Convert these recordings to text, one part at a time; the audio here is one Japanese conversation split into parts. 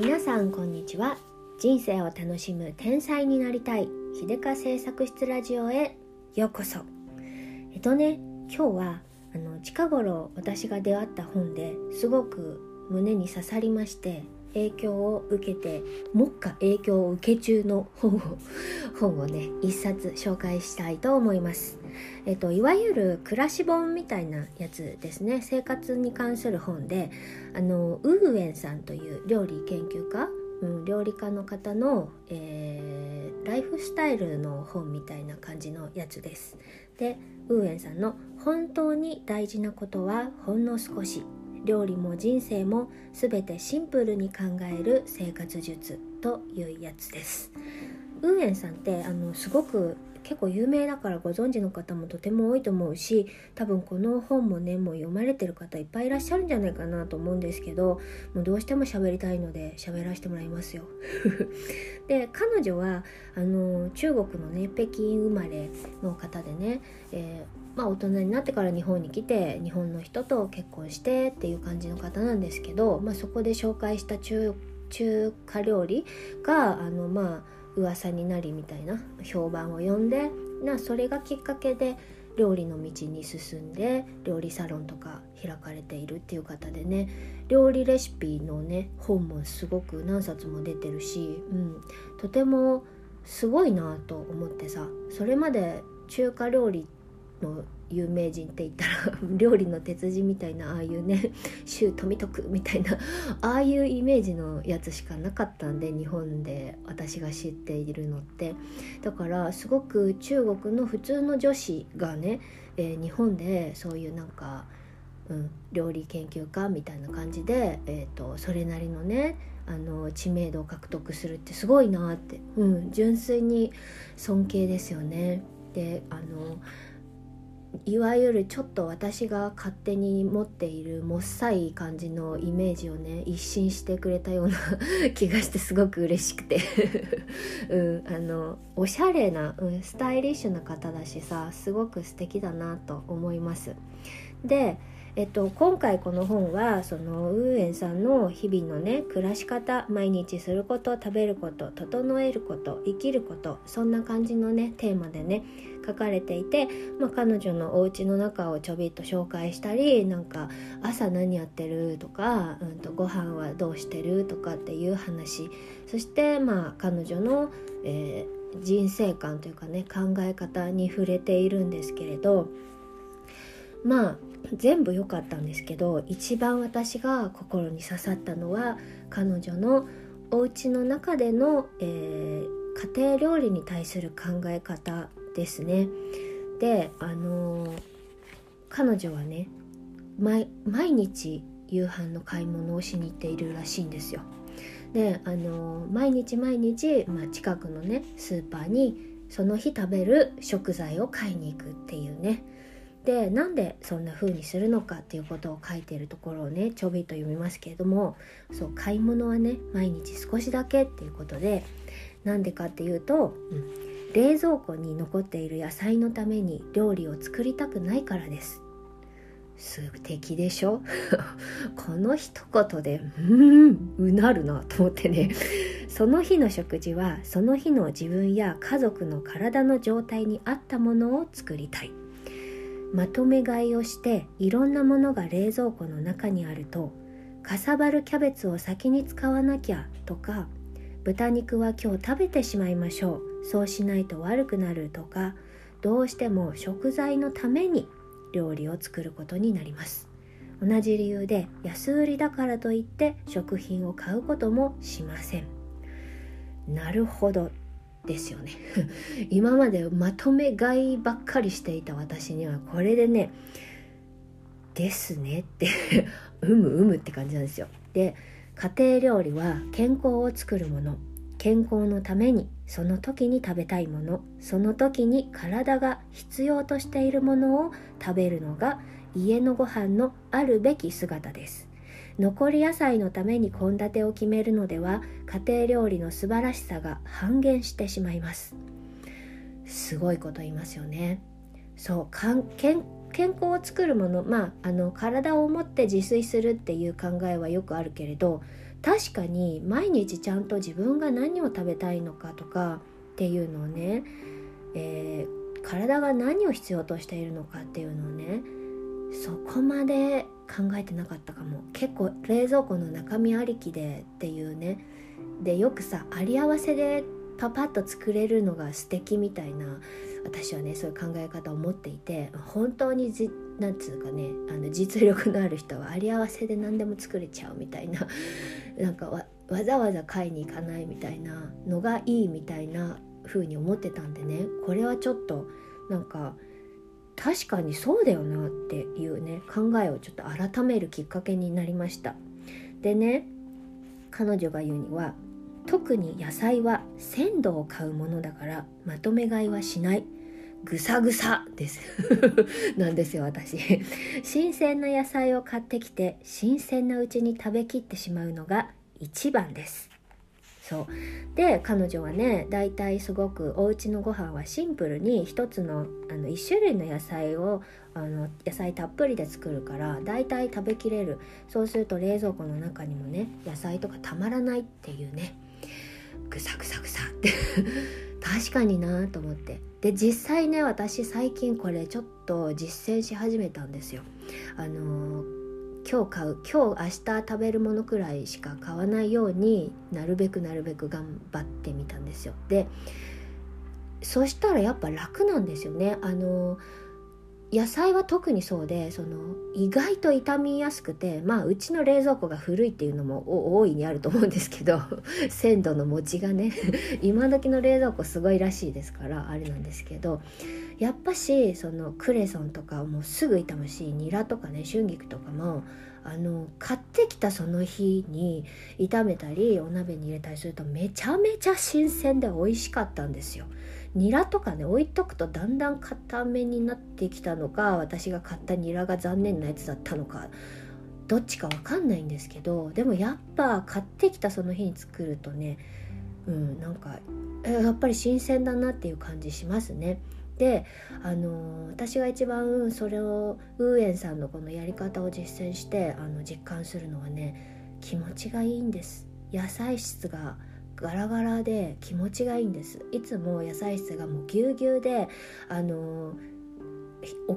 皆さんこんにちは。人生を楽しむ天才になりたい。秀香製作室ラジオへようこそ。えっとね今日はあの近頃私が出会った本ですごく胸に刺さりまして影響を受けて目下影響を受け中の本を 本をね一冊紹介したいと思います。えっと、いわゆる暮らし本みたいなやつですね生活に関する本であのウーエンさんという料理研究家、うん、料理家の方の、えー、ライフスタイルの本みたいな感じのやつです。でウーエンさんの「本当に大事なことはほんの少し」料理も人生も全てシンプルに考える生活術というやつです。ウーエンさんってあのすごく結構有名だからご存知の方もとても多いと思うし多分この本もねもう読まれてる方いっぱいいらっしゃるんじゃないかなと思うんですけどもうどうしても喋りたいので喋らせてもらいますよ。で彼女はあの中国のね北京生まれの方でね、えー、まあ、大人になってから日本に来て日本の人と結婚してっていう感じの方なんですけど、まあ、そこで紹介した中中華料理があのまあ噂になりみたいな評判を呼んでなそれがきっかけで料理の道に進んで料理サロンとか開かれているっていう方でね料理レシピのね本もすごく何冊も出てるし、うん、とてもすごいなと思ってさそれまで中華料理っての有名人って言ったら 料理の鉄人みたいなああいうね 周富徳みたいな ああいうイメージのやつしかなかったんで日本で私が知っているのってだからすごく中国の普通の女子がね、えー、日本でそういうなんか、うん、料理研究家みたいな感じで、えーと、それなりのねあの知名度を獲得するってすごいなって、うん、純粋に尊敬ですよね。であのいわゆるちょっと私が勝手に持っているもっさい感じのイメージをね一新してくれたような 気がしてすごく嬉しくて うん、あのおしゃれな、うん、スタイリッシュな方だしさすごく素敵だなと思います。でえっと、今回この本はそのウーエンさんの日々のね暮らし方毎日すること食べること整えること生きることそんな感じのねテーマでね書かれていて、まあ、彼女のお家の中をちょびっと紹介したりなんか朝何やってるとか、うんと、ご飯はどうしてるとかっていう話。そしてまあ彼女の、えー、人生観というかね考え方に触れているんですけれどまあ全部良かったんですけど一番私が心に刺さったのは彼女のお家の中での、えー、家庭料理に対する考え方ですね。であの、彼女はね毎日夕飯の買い物をしに行っているらしいんですよ。であの、毎日毎日、まあ、近くのねスーパーにその日食べる食材を買いに行くっていうね。でなんでそんな風にするのかっていうことを書いてるところをねちょびっと読みますけれどもそう買い物はね毎日少しだけっていうことでなんでかっていうと、うん、冷蔵庫に残っている野菜のために料理を作りたくないからです。素敵でしょ？この一言でうんうなるなと思ってね。その日の食事はその日の自分や家族の体の状態に合ったものを作りたい。まとめ買いをしていろんなものが冷蔵庫の中にあるとかさばるキャベツを先に使わなきゃとか豚肉は今日食べてしまいましょう。そうしないと悪くなるとかどうしても食材のために料理を作ることになります。同じ理由で安売りだからといって食品を買うこともしません。なるほどですよね。今までまとめ買いばっかりしていた私にはこれでねですねって うむうむって感じなんですよ。で家庭料理は健康を作るもの。健康のためにその時に食べたいものその時に体が必要としているものを食べるのが家のご飯のあるべき姿です。残り野菜のために献立を決めるのでは家庭料理の素晴らしさが半減してしまいます。すごいこと言いますよね。そう健康を作るものまああの体を持って自炊するっていう考えはよくあるけれど確かに毎日ちゃんと自分が何を食べたいのかとかっていうのをね、えー、体が何を必要としているのかっていうのをねそこまで考えてなかったかも。結構冷蔵庫の中身ありきでっていうね。でよくさあり合わせでパパッと作れるのが素敵みたいな私はねそういう考え方を持っていて本当にじなんつうかねあの実力のある人はあり合わせで何でも作れちゃうみたいな なんかわざわざ買いに行かないみたいなのがいいみたいな風に思ってたんでねこれはちょっとなんか確かにそうだよなっていうね考えをちょっと改めるきっかけになりました。でね彼女が言うには特に野菜は鮮度を買うものだからまとめ買いはしない。ぐさぐさです。なんですよ私。新鮮な野菜を買ってきて新鮮なうちに食べきってしまうのが一番です。そう。で彼女はねだいたいすごくお家のご飯はシンプルに一つのあの1種類の野菜をあの野菜たっぷりで作るからだいたい食べきれる。そうすると冷蔵庫の中にもね野菜とかたまらないっていうね。ぐさぐさぐさって。確かになと思って。で実際ね私最近これちょっと実践し始めたんですよ。あの今日買う今日明日食べるものくらいしか買わないようになるべくなるべく頑張ってみたんですよ。でそしたらやっぱ楽なんですよね。あの野菜は特にそうでその意外と傷みやすくてまあうちの冷蔵庫が古いっていうのも大いにあると思うんですけど 鮮度の持ちがね 今時の冷蔵庫すごいらしいですからあれなんですけどやっぱしそのクレソンとかもうすぐ傷むしニラとかね春菊とかもあの買ってきたその日に炒めたりお鍋に入れたりするとめちゃめちゃ新鮮で美味しかったんですよ。ニラとかね置いとくとだんだん固めになってきたのか私が買ったニラが残念なやつだったのかどっちかわかんないんですけどでもやっぱ買ってきたその日に作るとねうんなんかやっぱり新鮮だなっていう感じしますね。であの私が一番それをウーエンさんのこのやり方を実践してあの実感するのはね気持ちがいいんです。野菜室がガラガラで気持ちがいいんです。いつも野菜室がもうぎゅうぎゅうであの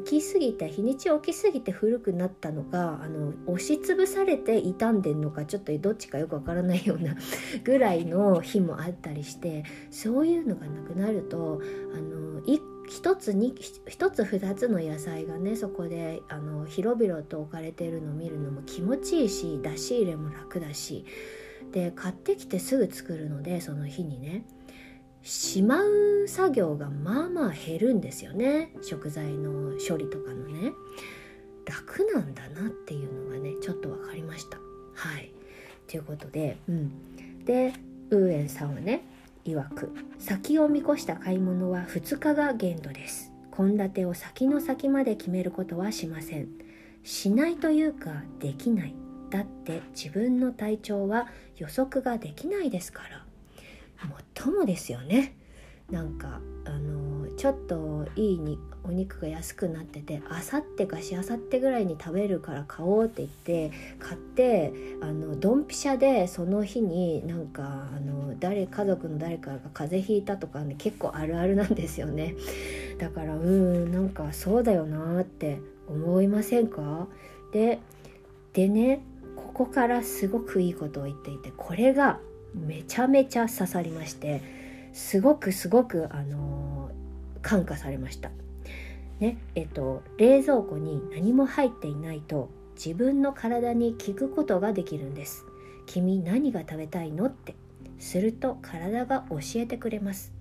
起きすぎて日にち起きすぎて古くなったのかあの押しつぶされて傷んでんのかちょっとどっちかよくわからないようなぐらいの日もあったりしてそういうのがなくなるとあの一つに一つ二つの野菜がねそこであの広々と置かれてるのを見るのも気持ちいいし出し入れも楽だしで買ってきてすぐ作るのでその日にねしまう作業がまあまあ減るんですよね。食材の処理とかのね。楽なんだなっていうのがねちょっと分かりました。はい。ということでうん。でウーエンさんはね曰く先を見越した買い物は2日が限度です。献立を先の先まで決めることはしません。しないというかできない。だって自分の体調は予測ができないですから。もっともですよね。なんかあのちょっといいにお肉が安くなっててあさってかしあさってぐらいに食べるから買おうって言って買ってあのドンピシャでその日になんかあの誰家族の誰かが風邪ひいたとかね結構あるあるなんですよね。だからうんなんかそうだよなって思いませんか？ででねここからすごくいいことを言っていてこれがめちゃめちゃ刺さりましてすごくすごくあのー、感化されました。ねえっと冷蔵庫に何も入っていないと自分の体に聞くことができるんです。君何が食べたいのってすると体が教えてくれます。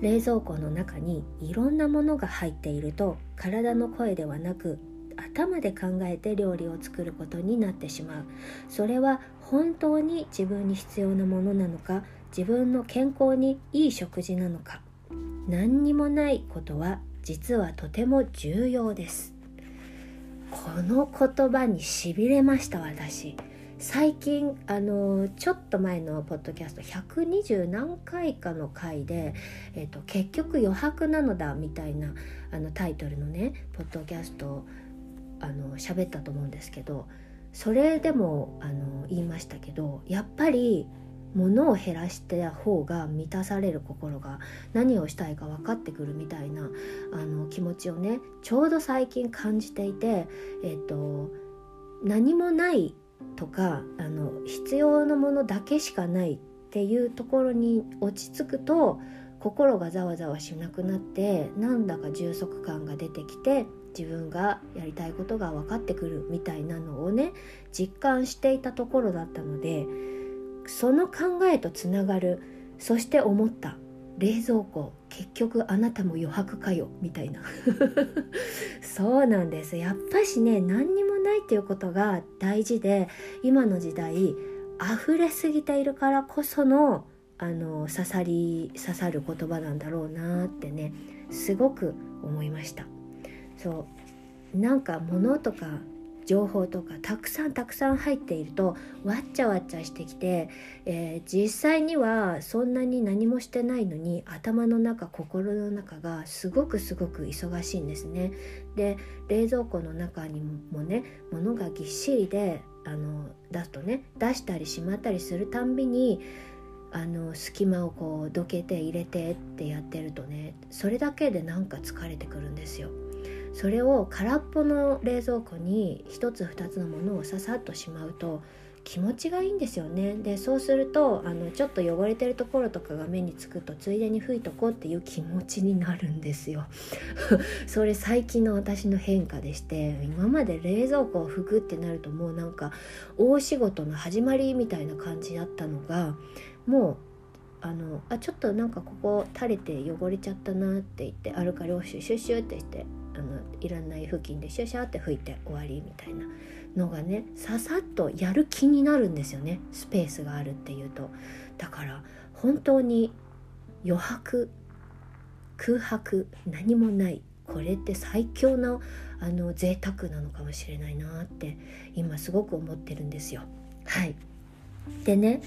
冷蔵庫の中にいろんなものが入っていると体の声ではなく頭で考えて料理を作ることになってしまうそれは本当に自分に必要なものなのか自分の健康にいい食事なのか何にもないことは実はとても重要です。この言葉にしびれました私。最近あのちょっと前のポッドキャスト120何回かの回で、えーと「結局余白なのだ」みたいなあのタイトルのねポッドキャストあの喋ったと思うんですけどそれでもあの言いましたけどやっぱり物を減らした方が満たされる心が何をしたいか分かってくるみたいなあの気持ちをねちょうど最近感じていて、えーと、何もないとかあの必要なものだけしかないっていうところに落ち着くと心がざわざわしなくなってなんだか充足感が出てきて自分がやりたいことが分かってくるみたいなのをね実感していたところだったのでその考えとつながるそして思った冷蔵庫結局あなたも余白かよみたいな。そうなんです。やっぱしね何にもないっていうことが大事で今の時代溢れすぎているからこそのあの刺さり刺さる言葉なんだろうなってねすごく思いました。そう。なんか物とか情報とかたくさんたくさん入っているとわっちゃわっちゃしてきて、えー、実際にはそんなに何もしてないのに頭の中心の中がすごくすごく忙しいんですね。で冷蔵庫の中にもね物がぎっしりであの出すとね出したりしまったりするたんびにあの隙間をこうどけて入れてってやってるとねそれだけでなんか疲れてくるんですよ。それを空っぽの冷蔵庫に1つ2つのものをささっとしまうと気持ちがいいんですよね。でそうするとあのちょっと汚れてるところとかが目につくとついでに拭いとこうっていう気持ちになるんですよ。それ最近の私の変化でして今まで冷蔵庫を拭くってなるともうなんか大仕事の始まりみたいな感じだったのがもうあのあちょっとなんかここ垂れて汚れちゃったなって言ってアルカリをシュシュシュってしてあのいらない付近でシャシャって拭いて終わりみたいなのがねささっとやる気になるんですよね。スペースがあるっていうと。だから本当に余白空白何もない。これって最強のあの贅沢なのかもしれないなって今すごく思ってるんですよ。はい。でね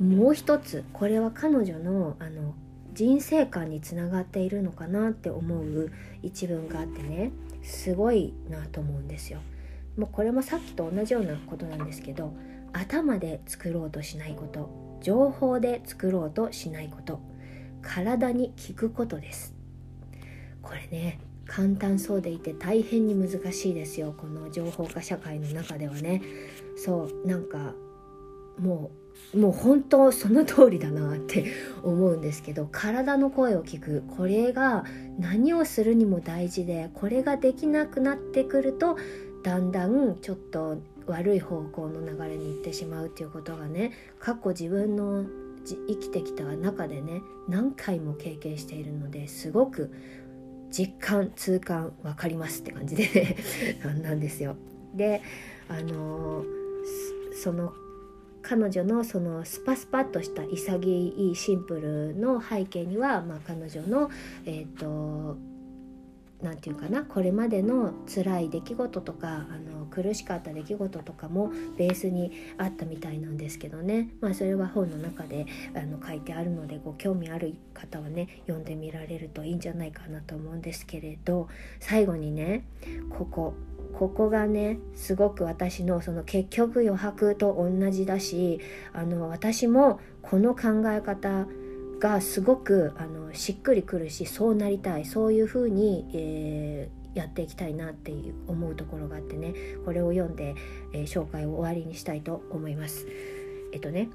もう一つこれは彼女のあの人生観につながっているのかなって思う一文があってねすごいなと思うんですよ。もうこれもさっきと同じようなことなんですけど頭で作ろうとしないこと情報で作ろうとしないこと体に効くことです。これね簡単そうでいて大変に難しいですよ。この情報化社会の中ではね。そうなんかもうもう本当その通りだなって思うんですけど体の声を聞くこれが何をするにも大事でこれができなくなってくるとだんだんちょっと悪い方向の流れに行ってしまうっていうことがね過去自分の生きてきた中でね何回も経験しているのですごく実感痛感分かりますって感じで、なんですよ。であのその彼女のそのスパスパッとした潔いシンプルの背景には、まあ、彼女のえっ、ー、と何て言うかなこれまでの辛い出来事とかあの苦しかった出来事とかもベースにあったみたいなんですけどね、まあ、それは本の中であの書いてあるのでご興味ある方はね読んでみられるといいんじゃないかなと思うんですけれど最後にねここ。ここがねすごく私のその結局余白と同じだしあの私もこの考え方がすごくあのしっくりくるしそうなりたいそういうふうに、えー、やっていきたいなっていう思うところがあってねこれを読んで、えー、紹介を終わりにしたいと思います。えっとね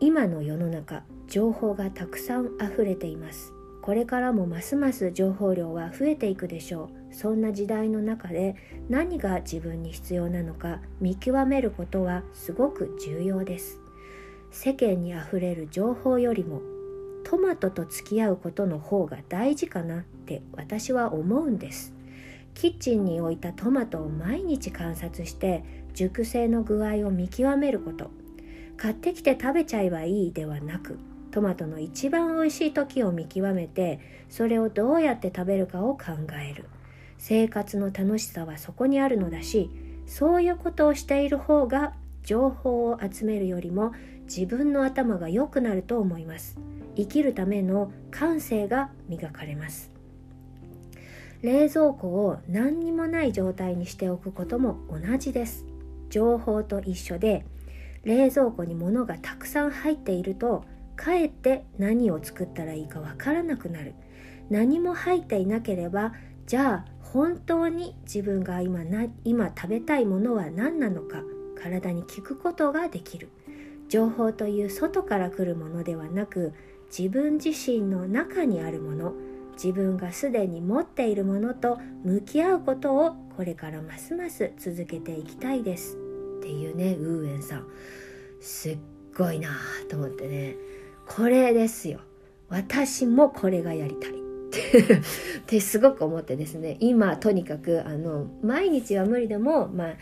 今の世の中情報がたくさん溢れています。これからもますます情報量は増えていくでしょう。そんな時代の中で何が自分に必要なのか見極めることはすごく重要です。世間にあふれる情報よりもトマトと付き合うことの方が大事かなって私は思うんです。キッチンに置いたトマトを毎日観察して熟成の具合を見極めること。買ってきて食べちゃえばいいではなくトマトの一番美味しい時を見極めてそれをどうやって食べるかを考える。生活の楽しさはそこにあるのだしそういうことをしている方が情報を集めるよりも自分の頭が良くなると思います。生きるための感性が磨かれます。冷蔵庫を何にもない状態にしておくことも同じです。情報と一緒で冷蔵庫に物がたくさん入っているとかえって何を作ったらいいかわからなくなる。何も入っていなければじゃあ本当に自分が今な今食べたいものは何なのか体に聞くことができる。情報という外から来るものではなく自分自身の中にあるもの自分がすでに持っているものと向き合うことをこれからますます続けていきたいです。っていうねウーエンさん。すっごいなと思ってね。これですよ。私もこれがやりたい。ってすごく思ってですね。今とにかくあの毎日は無理でもまあ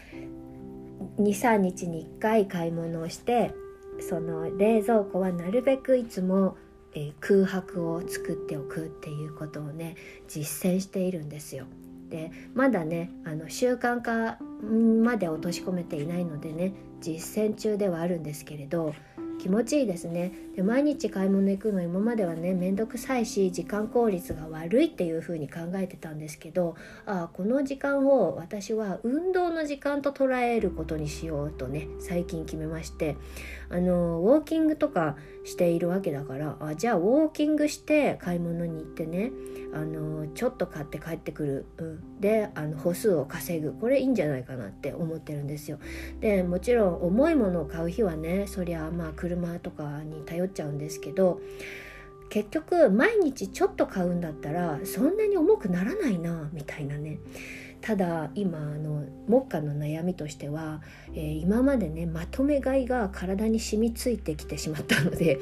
23日に1回買い物をしてその冷蔵庫はなるべくいつも、えー、空白を作っておくっていうことをね実践しているんですよ。でまだねあの習慣化まで落とし込めていないのでね実践中ではあるんですけれど気持ちいいですね。で毎日買い物行くの今まではね面倒くさいし時間効率が悪いっていう風に考えてたんですけどあこの時間を私は運動の時間と捉えることにしようとね最近決めましてあのウォーキングとかしているわけだからあじゃあウォーキングして買い物に行ってねあのちょっと買って帰ってくる、うん、であの歩数を稼ぐ。これいいんじゃないかなって思ってるんですよ。でもちろん重いものを買う日はねそりゃまあ車とかに頼っちゃうんですけど結局毎日ちょっと買うんだったらそんなに重くならないなみたいなね。ただ今あの目下の悩みとしては、えー、今までねまとめ買いが体に染みついてきてしまったので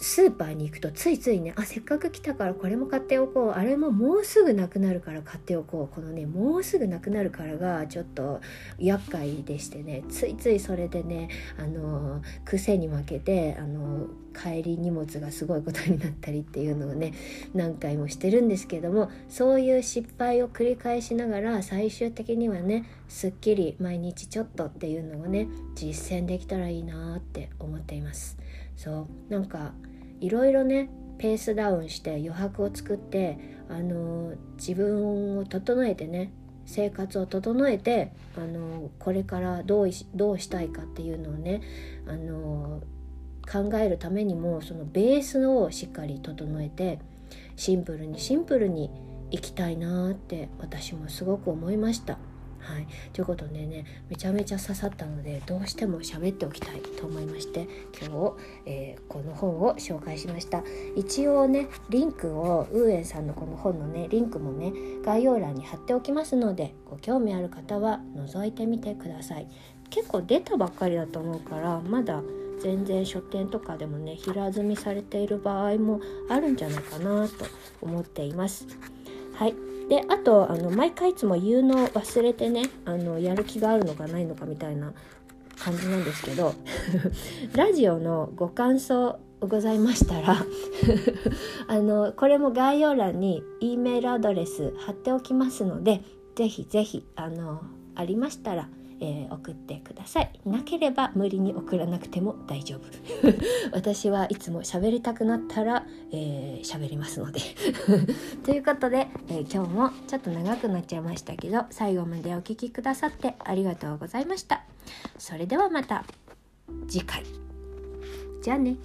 スーパーに行くとついついねあせっかく来たからこれも買っておこう。あれももうすぐなくなるから買っておこう。このねもうすぐなくなるからがちょっと厄介でしてね。ついついそれでねあの癖に負けてあの帰り荷物がすごいことになったりっていうのをね何回もしてるんですけどもそういう失敗を繰り返しながら最終的にはねすっきり毎日ちょっとっていうのをね実践できたらいいなって思っています。そう。なんかいろいろねペースダウンして余白を作ってあの自分を整えてね生活を整えてあのこれからどうどうしたいかっていうのをねあの考えるためにもそのベースをしっかり整えてシンプルにシンプルにいきたいなって私もすごく思いました。はい、ということでねめちゃめちゃ刺さったのでどうしても喋っておきたいと思いまして今日、えー、この本を紹介しました。一応ねリンクをウーエンさんのこの本のねリンクもね概要欄に貼っておきますのでご興味ある方は覗いてみてください。結構出たばっかりだと思うからまだ全然書店とかでもね平積みされている場合もあるんじゃないかなと思っています。はい。であとあの毎回いつも言うのを忘れてねあのやる気があるのかないのかみたいな感じなんですけど ラジオのご感想ございましたら あのこれも概要欄に E メールアドレス貼っておきますので是非是非あのありましたらえー、送ってください。なければ無理に送らなくても大丈夫。私はいつも喋りたくなったら喋、えー、りますので。ということで、えー、今日もちょっと長くなっちゃいましたけど最後までお聴きくださってありがとうございました。それではまた次回。じゃあね。